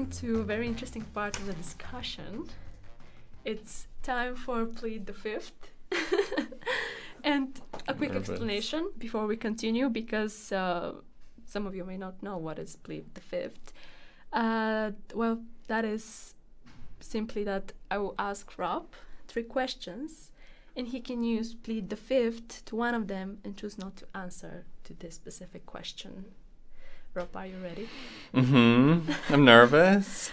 moving to a very interesting part of the discussion. It's time for plead the fifth. and a quick Nervous. explanation before we continue, because uh, some of you may not know what is plead the fifth. Uh, well, that is simply that I will ask Rob three questions, and he can use plead the fifth to one of them and choose not to answer to this specific question. Rob, are you ready? Mm-hmm. I'm nervous.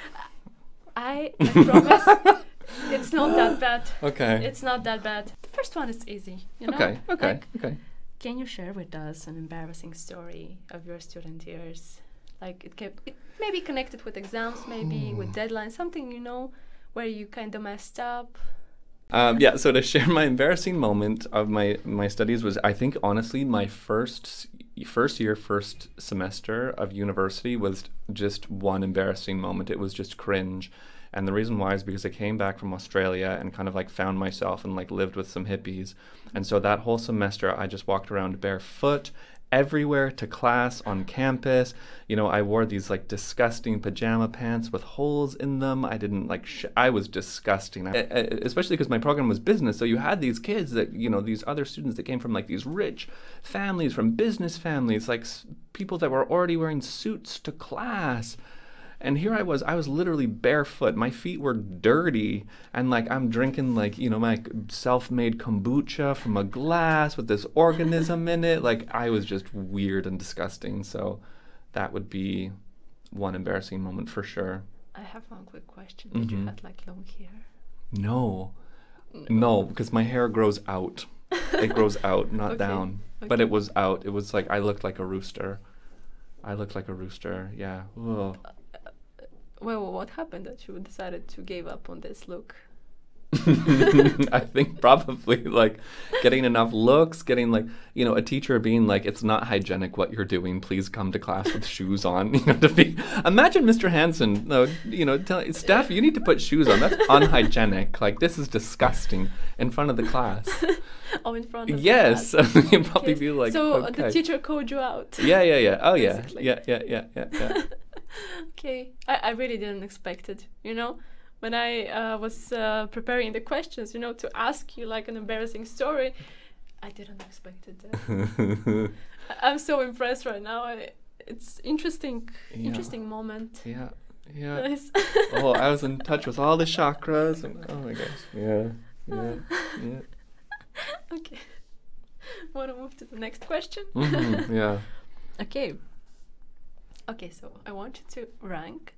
I, I promise it's not that bad. Okay. It's not that bad. The first one is easy, you know? okay. Okay. Like, okay. can you share with us an embarrassing story of your student years? Like it can it may be connected with exams, maybe with deadlines, something you know where you kind of messed up. Um, yeah. So to share my embarrassing moment of my my studies was, I think, honestly, my first first year, first semester of university was just one embarrassing moment. It was just cringe. And the reason why is because I came back from Australia and kind of like found myself and like lived with some hippies. And so that whole semester, I just walked around barefoot everywhere to class on campus. You know, I wore these like disgusting pajama pants with holes in them. I didn't like, sh- I was disgusting. I, I- especially because my program was business. So you had these kids that, you know, these other students that came from like these rich families, from business families, like s- people that were already wearing suits to class. And here I was, I was literally barefoot. My feet were dirty. And like I'm drinking like, you know, my self made kombucha from a glass with this organism in it. Like I was just weird and disgusting. So that would be one embarrassing moment for sure. I have one quick question. Did you Mhm. have like long hair? No. No, because my hair grows out. It grows out, not Okay, down. But it was out. It was like I looked like a rooster. I looked like a rooster. Yeah. Ugh. Well, what happened that you decided to give up on this look? I think probably like getting enough looks, getting like you know a teacher being like, "It's not hygienic what you're doing. Please come to class with shoes on." You know, to be imagine Mr. Hansen, no, you know, tell Steph, you need to put shoes on. That's unhygienic. Like this is disgusting in front of the class. Oh, in front of yes, you'd probably Okay. be like, so uh, okay. the teacher called you out. yeah, yeah, yeah. Oh yeah, Basically. yeah, yeah, yeah, yeah, yeah. Okay, I, I really didn't expect it. You know, when I uh, was uh, preparing the questions, you know, to ask you like an embarrassing story, I didn't expect it. Uh, I'm so impressed right now. I, it's interesting, Yeah. interesting moment. yeah, yeah. Nice. Oh, I was in touch with all the chakras. And, oh my gosh. Yeah, yeah, yeah. okay. Want to move to the next question? Mhm, yeah. Okay. Okay, so I want you to rank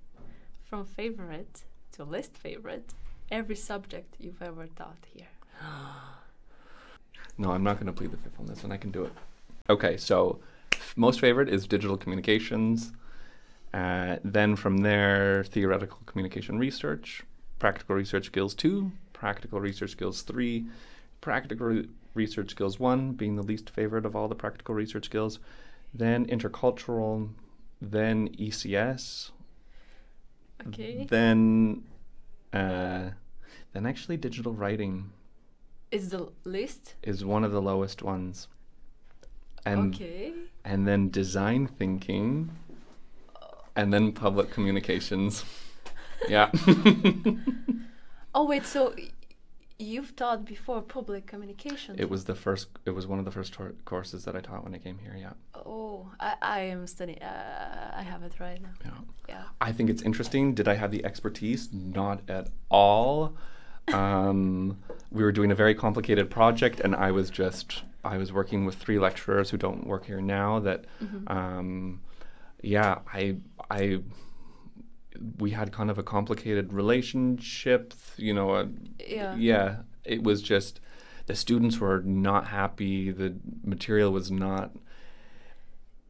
from favorite to least favorite every subject you've ever taught here. No, I'm not going to plead the fifth on this one. I can do it. Okay, so most favorite is digital communications. Uh, then from there, theoretical communication research, practical research skills two, practical research skills three, practical re- research skills one being the least favorite of all the practical research skills, then intercultural, then ECS, Okay. then uh, then actually digital writing Is the list? is one of the lowest ones. And okay. and then design thinking and then public communications. yeah. Oh wait, so you've taught before public communication? it was the first it was one of the first courses that I taught when I came here, yeah. Oh, I, I am studying. Uh, I have it right now. Yeah. Yeah. I think it's interesting. Did I have the expertise? Not at all. Um, we were doing a very complicated project, and I was just I was working with three lecturers who don't work here now. That, Mhm. um, yeah, I I we had kind of a complicated relationship. You know, a, Yeah. yeah, it was just the students were not happy. The material was not.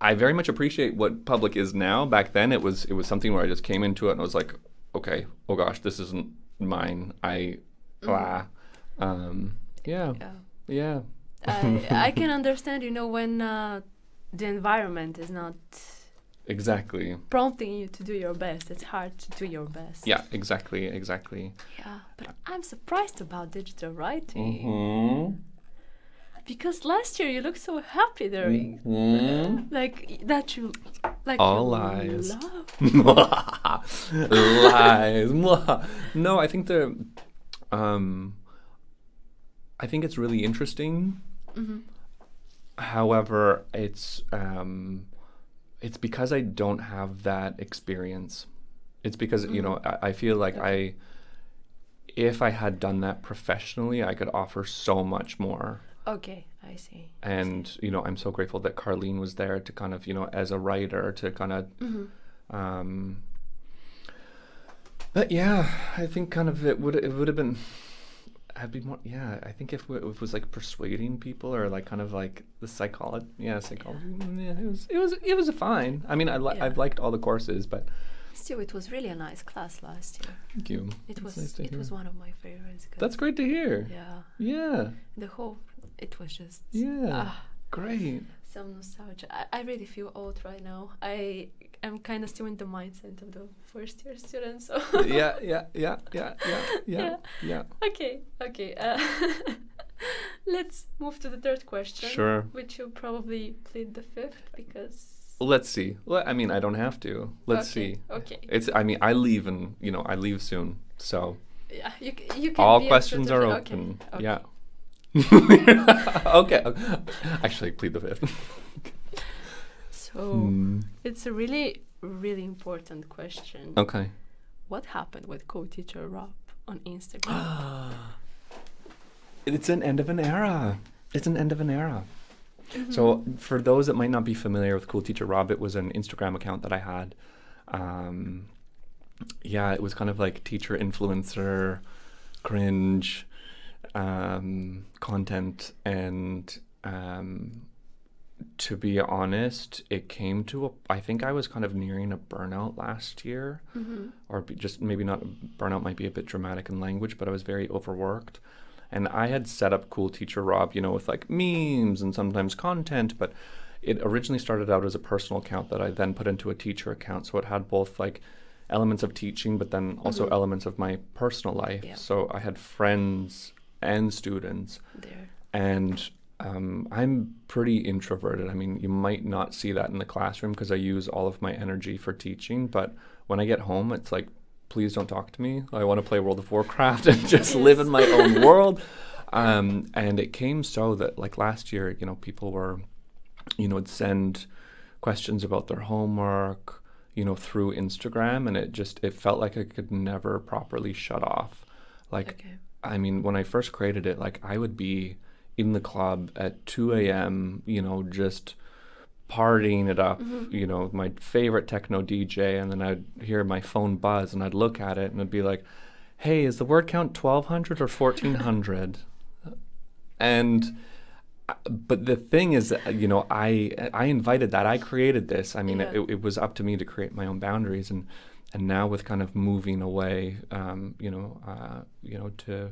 I very much appreciate what public is now. Back then, it was it was something where I just came into it and I was like, okay, oh gosh, this isn't mine. I, ah, um, yeah, Yeah. yeah, I, I can understand, you know, when uh, the environment is not exactly. prompting you to do your best. It's hard to do your best. Yeah, exactly, exactly. Yeah. But I'm surprised about digital writing Mm-hmm. because last year you looked so happy during Mm-hmm. like that you Like All lies. lies. no, I think the, um, I think it's really interesting. Mhm. However, it's um, it's because I don't have that experience. It's because you know I, I feel like I, if I had done that professionally, I could offer so much more. Okay, I see. And you know, I'm so grateful that Carlene was there to kind of you know as a writer to kind of Mhm. um, but yeah, I think kind of it would it would have been. I'd be more yeah. I think if, if it was like persuading people or like kind of like the psychology, yeah, psychology. mm, Yeah, it was it was it was fine. I mean, I li- Yeah. I've liked all the courses, but Still, it was really a nice class last year. thank you. It That's was nice it was one of my favorites. That's great to hear. Yeah, Yeah, the whole it was just yeah, ah, great. Some nostalgia. I, I really feel old right now. I am kind of still in the mindset of the first year student. So yeah, yeah, yeah, yeah, yeah, yeah, Yeah. okay, okay. Uh, let's move to the third question. Sure. Which you probably plead the fifth because. Let's see. Well, I mean, I don't have to. Let's Okay, see. okay. It's. I mean, I leave and you know I leave soon, so. Yeah, you you can. All questions are absolutely- okay, open. okay. Yeah. okay. Actually, plead the fifth. So Hmm. it's a really, really important question. Okay. What happened with Cool Teacher Rob on Instagram? It's an end of an era. It's an end of an era. Mm-hmm. So, for those that might not be familiar with Cool Teacher Rob, it was an Instagram account that I had. Um, yeah, it was kind of like teacher influencer, cringe um, content. And um, to be honest, it came to a. I think I was kind of nearing a burnout last year Mhm. or just maybe not burnout might be a bit dramatic in language, but I was very overworked. And I had set up Cool Teacher Rob, you know, with like memes and sometimes content, but it originally started out as a personal account that I then put into a teacher account. So it had both like elements of teaching, but then also Mhm. elements of my personal life. Yeah. So I had friends and students There. and um, I'm pretty introverted. I mean, you might not see that in the classroom because I use all of my energy for teaching. But when I get home, it's like, please don't talk to me. I want to play World of Warcraft and just live in my own world. Um, and it came so that, like last year, you know, people were, you know, would send questions about their homework, you know, through Instagram, and it just it felt like I could never properly shut off. Like Okay. I mean, when I first created it, like I would be in the club at 2 a.m., you know, just partying it up, Mhm. you know, my favorite techno DJ, and then I'd hear my phone buzz and I'd look at it and it'd be like, hey, is the word count 1200 or 1400? and uh, but the thing is that, you know i i invited that i created this i mean Yeah. it, it was up to me to create my own boundaries and and now with kind of moving away um, you know uh, you know to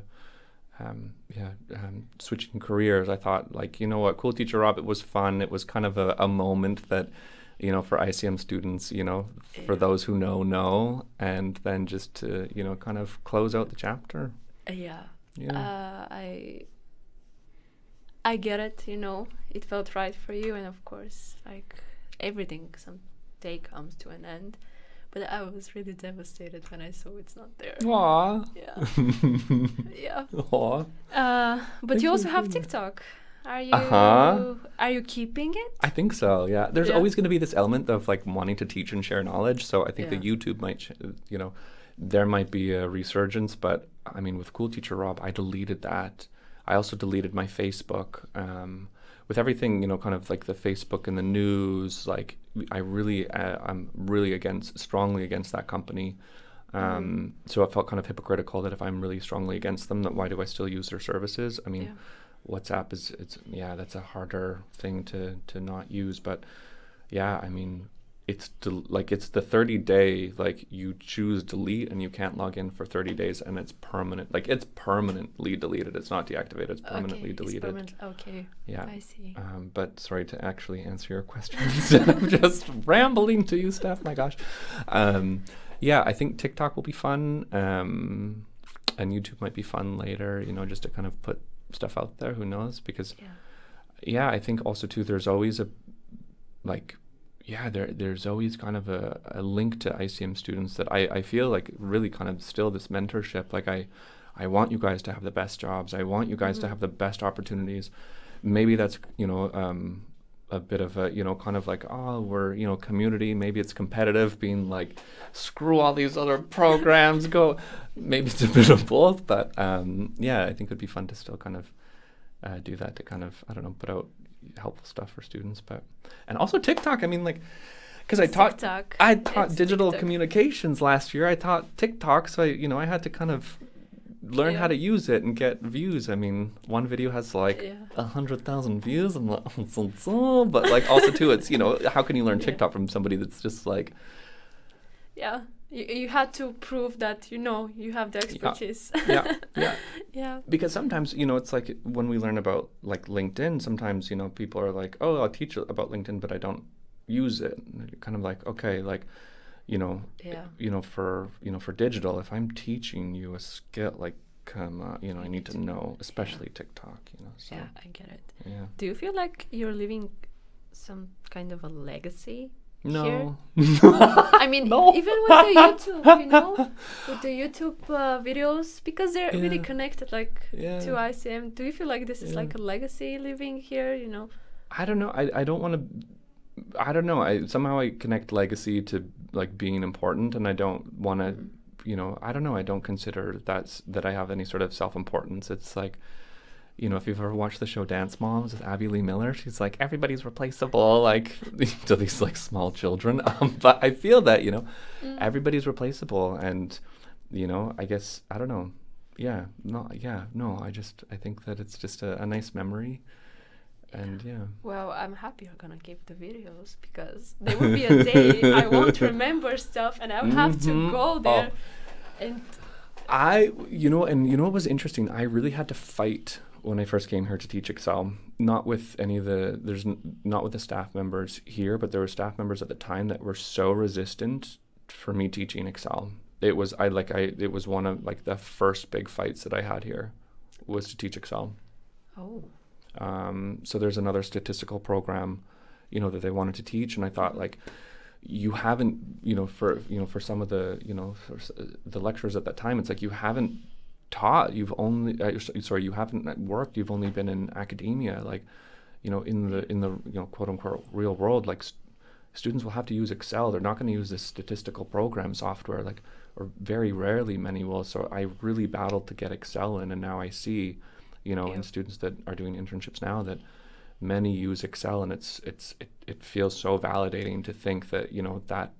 um, yeah um, switching careers i thought like you know what cool teacher rob it was fun it was kind of a, a moment that you know for icm students you know for those who know know and then just to you know kind of close out the chapter Uh, yeah. yeah Uh, I. I get it. You know, it felt right for you, and of course, like everything, some day comes to an end. But I was really devastated when I saw it's not there. Aw. Yeah. yeah. Aw. Uh, but Thank you you also have. TikTok. Are you? Uh-huh. Are you keeping it? I think so. Yeah, there's Yeah. always going to be this element of like wanting to teach and share knowledge. So I think Yeah. the YouTube might, you know, there might be a resurgence. But I mean, with Cool Teacher Rob, I deleted that. I also deleted my Facebook. Um, with everything, you know, kind of like the Facebook and the news, like I really, uh, I'm really against, strongly against that company. Um, So I felt kind of hypocritical that if I'm really strongly against them, that why do I still use their services? I mean, Yeah. WhatsApp is it's yeah, that's a harder thing to to not use. But yeah, I mean, it's del- like it's the 30 day like you choose delete and you can't log in for 30 days and it's permanent. Like it's permanently deleted. It's not deactivated. It's permanently okay, it's deleted. permanent- okay. Yeah. I see. Um, but sorry to actually answer your question instead of just rambling to you, Steph. My gosh. Um, yeah, I think TikTok will be fun. Um, and YouTube might be fun later, you know, just to kind of put stuff out there. Who knows? Because, Yeah. yeah, I think also, too, there's always a, like, yeah, there there's always kind of a, a link to ICM students that I, I feel like really kind of still this mentorship. Like I I want you guys to have the best jobs. I want you guys Mhm. to have the best opportunities. Maybe that's you know um, a bit of a you know kind of like oh we're you know community. Maybe it's competitive, being like screw all these other programs. Go. Maybe it's a bit of both, but um, yeah, I think it'd be fun to still kind of uh, do that to kind of I don't know put out helpful stuff for students, but and also TikTok. I mean like because I taught TikTok. I taught It's digital TikTok. communications last year. I taught TikTok, so I, you know I had to kind of learn how to use it and get views. I mean, one video has like Yeah. a hundred thousand views. I'm like, oh, so, so, but like also too, it's you know how can you learn Yeah. TikTok from somebody that's just like Yeah. You, you had to prove that you know you have the expertise. yeah yeah yeah. because sometimes you know it's like when we learn about like linkedin sometimes you know people are like oh i'll teach about linkedin but i don't use it and you're kind of like okay like you know Yeah. you know for you know for digital if i'm teaching you a skill like come on you know i need to know especially tiktok you know so Yeah, I get it. yeah Do you feel like you're leaving some kind of a legacy? No I mean, No. even with the YouTube, you know, with the YouTube uh, videos, because they're really connected, like yeah to ICM. Do you feel like this is like a legacy living here? You know? I don't know. I, I don't want to. I don't know. I somehow I connect legacy to like being important, and I don't want to. You know, I don't know. I don't consider that's that I have any sort of self importance. It's like, you know, if you've ever watched the show Dance Moms with Abby Lee Miller, she's like everybody's replaceable, like to these like small children. Um, but I feel that you know, everybody's replaceable, and you know, I guess I don't know. Yeah, no, yeah, no. I just I think that it's just a, a nice memory, and yeah. Well, I'm happy you're gonna keep the videos because there will be a day I won't remember stuff and I'll have to Mhm. go Oh. there and I, you know, and you know what was interesting? I really had to fight when I first came here to teach Excel. Not with any of the, there's n- not with the staff members here, but there were staff members at the time that were so resistant for me teaching Excel. It was I like I it was one of like the first big fights that I had here was to teach Excel. oh Um, so there's another statistical program, you know, that they wanted to teach, and I thought like, you haven't, you know, for you know, for some of the, you know, for the lecturers at that time, it's like you haven't taught, you've only, uh, sorry, you haven't worked, you've only been in academia, like, you know, in the in the you know quote unquote real world, like. St- Students will have to use Excel. They're not going to use this statistical program software, like, or very rarely many will. So I really battled to get Excel in, and now I see, you know, Yeah. in students that are doing internships now that many use Excel, and it's it's it, it feels so validating to think that you know that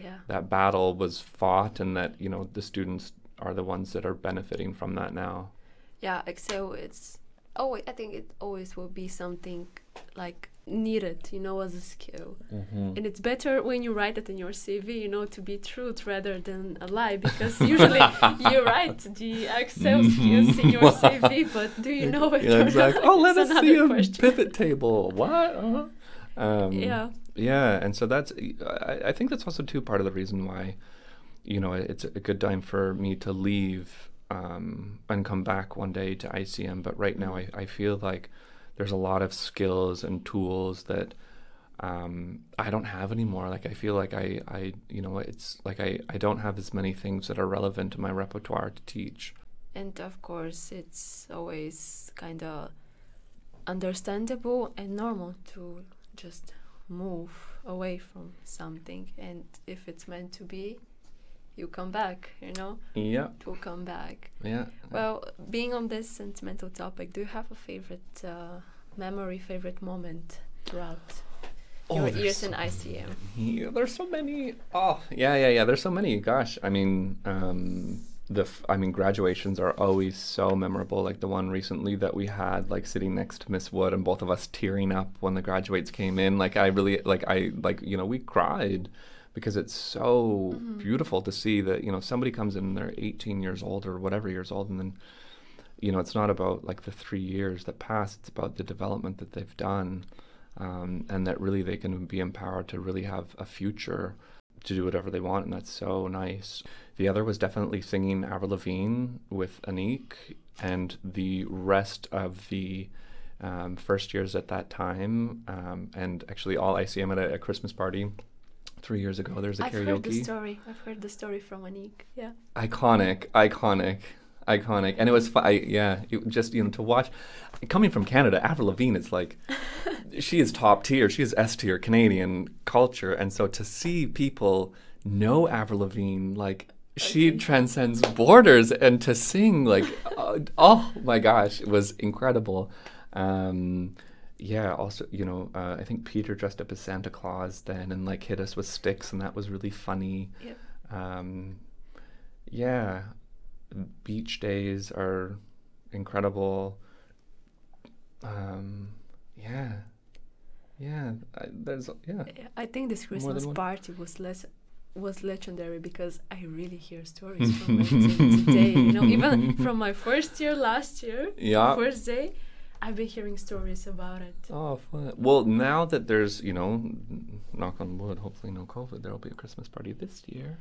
yeah that battle was fought, and that you know the students are the ones that are benefiting from that now. yeah excel it's oh i think it always will be something like needed you know as a skill and it's better when you write it in your cv you know to be truth rather than a lie because usually you write the excel skills in your cv but do you know it Yeah, or exactly. not? Oh, let It's us see another a question. pivot table. What? Uh-huh. Um, yeah Yeah, and so that's I, I think that's also too part of the reason why, you know, it's a good time for me to leave um, and come back one day to ICM. But right now, I, I feel like there's a lot of skills and tools that um, I don't have anymore. Like I feel like I, I you know, it's like I, I don't have as many things that are relevant to my repertoire to teach. and of course it's always kind of understandable and normal to just move away from something and if it's meant to be you come back you know Yeah, it will come back yeah. well being on this sentimental topic do you have a favorite uh, memory favorite moment throughout your Oh, there's years so in icm Yeah, there's so many. Oh, yeah, yeah, yeah. There's so many. Gosh, I mean, um, the f- I mean, graduations are always so memorable. Like the one recently that we had, like sitting next to Miss Wood, and both of us tearing up when the graduates came in. Like I really, like I, like you know, we cried because it's so beautiful to see that you know somebody comes in, and they're 18 years old or whatever years old, and then you know it's not about like the three years that pass. It's about the development that they've done um, and that really they can be empowered to really have a future to do whatever they want, and that's so nice. The other was definitely singing Avril Lavigne with Anik, and the rest of the um, first years at that time, um, and actually all ICM at a, a Christmas party three years ago. There's a I've karaoke. I've heard the story. I've heard the story from Anik. Yeah. iconic, iconic, iconic, and it was fun. Yeah, it, just you know to watch. Coming from Canada, Avril Lavigne, it's like she is top tier. She is S tier Canadian culture, and so to see people know Avril Lavigne, like she Okay. transcends borders, and to sing like, uh, oh my gosh, it was incredible. Um, yeah, also, you know, uh, I think Peter dressed up as Santa Claus then and like hit us with sticks, and that was really funny. Yep. Um, yeah, beach days are incredible. Um, yeah, yeah. I, there's yeah. I think this Christmas party was less was legendary because I really hear stories from it today. You know, even from my first year last year, Yeah. first day, I've been hearing stories about it. Oh, fun. Well, now that there's, you know, knock on wood, hopefully no COVID, there'll be a Christmas party this year.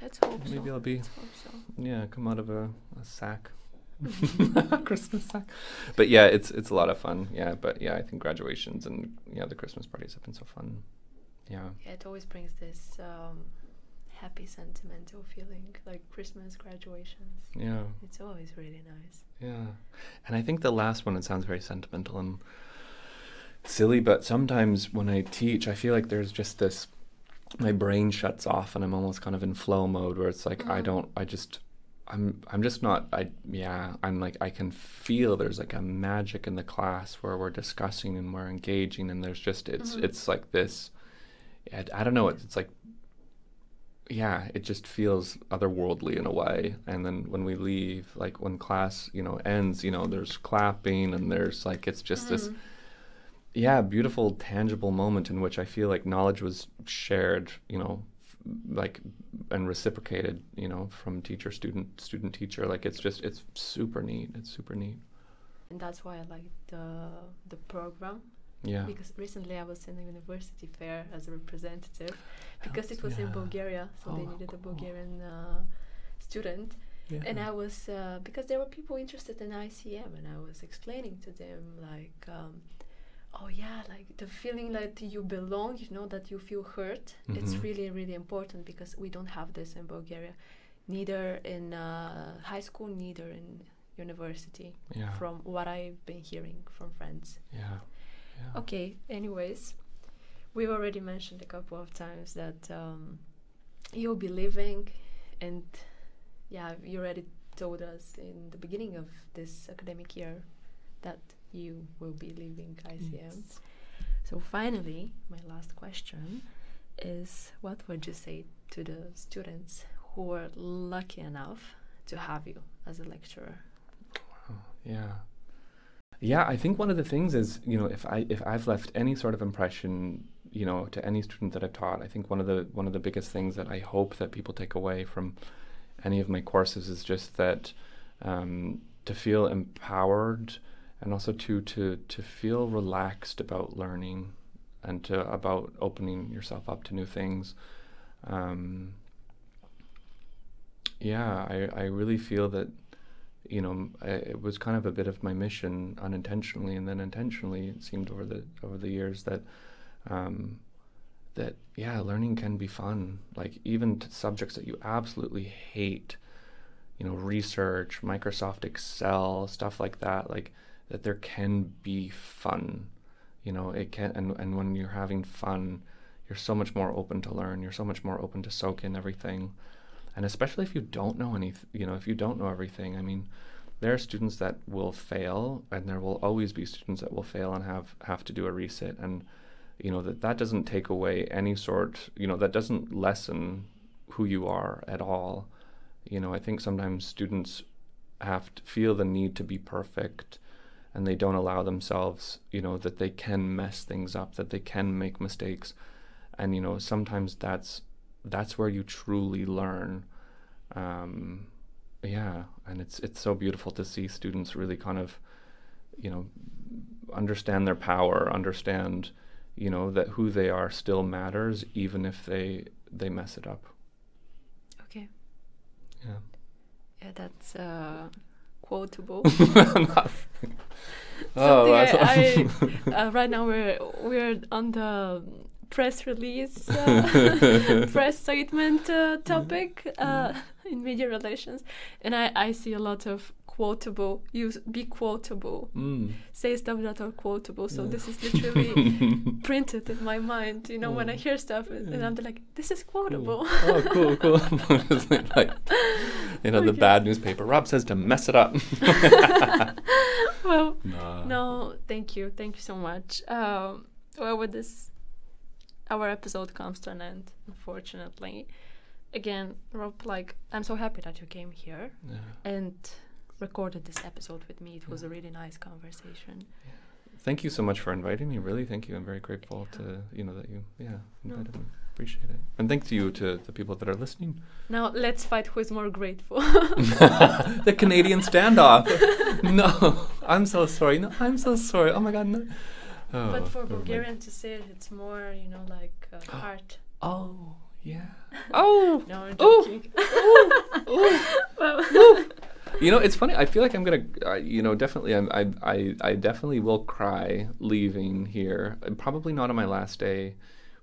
Let's hope Maybe so. I'll be, hope so. yeah, come out of a, a sack. Christmas sack. But yeah, it's it's a lot of fun. Yeah, but yeah, I think graduations and yeah, the Christmas parties have been so fun. Yeah. Yeah, it always brings this um, happy sentimental feeling, like Christmas graduations. Yeah. It's always really nice. Yeah. And I think the last one, it sounds very sentimental and silly, but sometimes when I teach, I feel like there's just this, my brain shuts off and I'm almost kind of in flow mode where it's like, I Mhm. don't, I just, I'm, I'm just not, I, yeah, I'm like, I can feel there's like a magic in the class where we're discussing and we're engaging and there's just, it's, Mhm. it's like this, I, I don't know, it's, it's like, yeah, it just feels otherworldly in a way. And then when we leave, like when class, you know, ends, you know, there's clapping and there's like it's just this Mm. yeah, beautiful tangible moment in which I feel like knowledge was shared, you know, like and reciprocated, you know, from teacher student student teacher. Like it's just it's super neat. It's super neat. And that's why I like the the program Yeah. because recently I was in a university fair as a representative because it was in. Bulgaria, so they Oh, needed a. Bulgarian uh, student. yeah. And I was uh, because there were people interested in ICM, and I was explaining to them like, um, oh yeah, like the feeling that you belong, you know, that you feel heard. It's Mhm. really really important because we don't have this in Bulgaria, neither in uh, high school, neither in university. yeah. From what I've been hearing from friends. yeah. Yeah. Okay, anyways, we've already mentioned a couple of times that um, you'll be leaving, and yeah, you already told us in the beginning of this academic year that you will be leaving ICM. So, finally, my last question is what would you say to the students who were lucky enough to have you as a lecturer? Yeah. Yeah, I think one of the things is, you know, if I if I've left any sort of impression, you know, to any student that I've taught, I think one of the one of the biggest things that I hope that people take away from any of my courses is just that um, to feel empowered and also to to to feel relaxed about learning and to about opening yourself up to new things. Um, yeah, I, I really feel that you know, it was kind of a bit of my mission unintentionally, and then intentionally. It seemed over the over the years that um, that yeah, learning can be fun. Like even subjects that you absolutely hate, you know, research, Microsoft Excel, stuff like that. Like that, there can be fun. You know, it can, and and when you're having fun, you're so much more open to learn. You're so much more open to soak in everything and especially if you don't know any you know if you don't know everything i mean there are students that will fail and there will always be students that will fail and have have to do a resit and you know that that doesn't take away any sort you know that doesn't lessen who you are at all. You know i think sometimes students have to feel the need to be perfect and they don't allow themselves you know that they can mess things up that they can make mistakes. And you know sometimes that's that's where you truly learn. Um, yeah, and it's it's so beautiful to see students really kind of, you know, understand their power, understand, you know, that who they are still matters, even if they they mess it up. Okay. Yeah. Yeah, that's uh, quotable. Oh, I, I, uh, right now we're we're on the press release, uh, press statement uh, topic uh, in media relations, and I, I see a lot of quotable. Use be quotable. Mm. Say stuff that are quotable. So Yeah. this is literally printed in my mind. You know, when I hear stuff, and Yeah. I'm like, this is quotable. Oh, cool, cool. Like, you know, the bad newspaper. Rob says to mess it up. well, Nah. no, thank you, thank you so much. Um, well, with this, our episode comes to an end, unfortunately. Again, Rob, like, I'm so happy that you came here Yeah. and recorded this episode with me. It was a mm-hmm. really nice conversation. Thank you so much for inviting me. Really, thank you. I'm very grateful Yeah. to you know that you yeah No. invited me. Appreciate it. And thanks to you to the people that are listening. Now let's fight who is more grateful. the Canadian standoff. no, I'm so sorry. No, I'm so sorry. Oh my God, no. Oh, but for never mind. Bulgarian to say it, it's more, you know, like uh, heart. Oh yeah. Oh. No, I'm Ooh. joking. Ooh. well, You know, it's funny. I feel like I'm gonna, uh, you know, definitely, I'm, I, I, I definitely will cry leaving here. Probably not on my last day,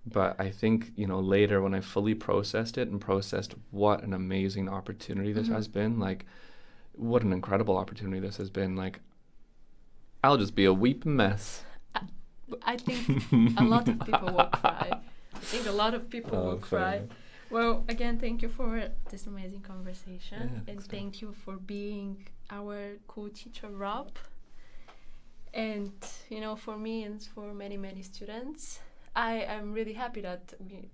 but I think you know later when I fully processed it and processed what an amazing opportunity this Mhm. has been. Like, what an incredible opportunity this has been. Like, I'll just be a weeping mess. I think a lot of people will cry. I think a lot of people will cry. Well, again, thank you for this amazing conversation, Yeah, and thank you for being our cool teacher, Rob. And you know, for me and for many many students, I am really happy that we,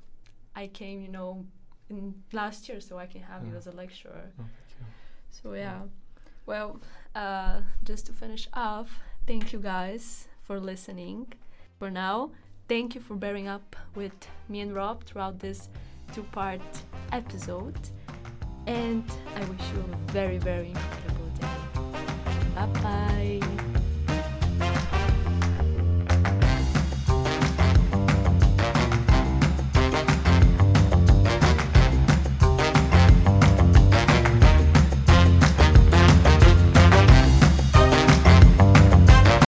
I came, you know, in last year, so I can have you as a lecturer. Oh. So yeah, well, uh, just to finish off, thank you guys for listening. For now, thank you for bearing up with me and Rob throughout this two-part episode, and I wish you a very, very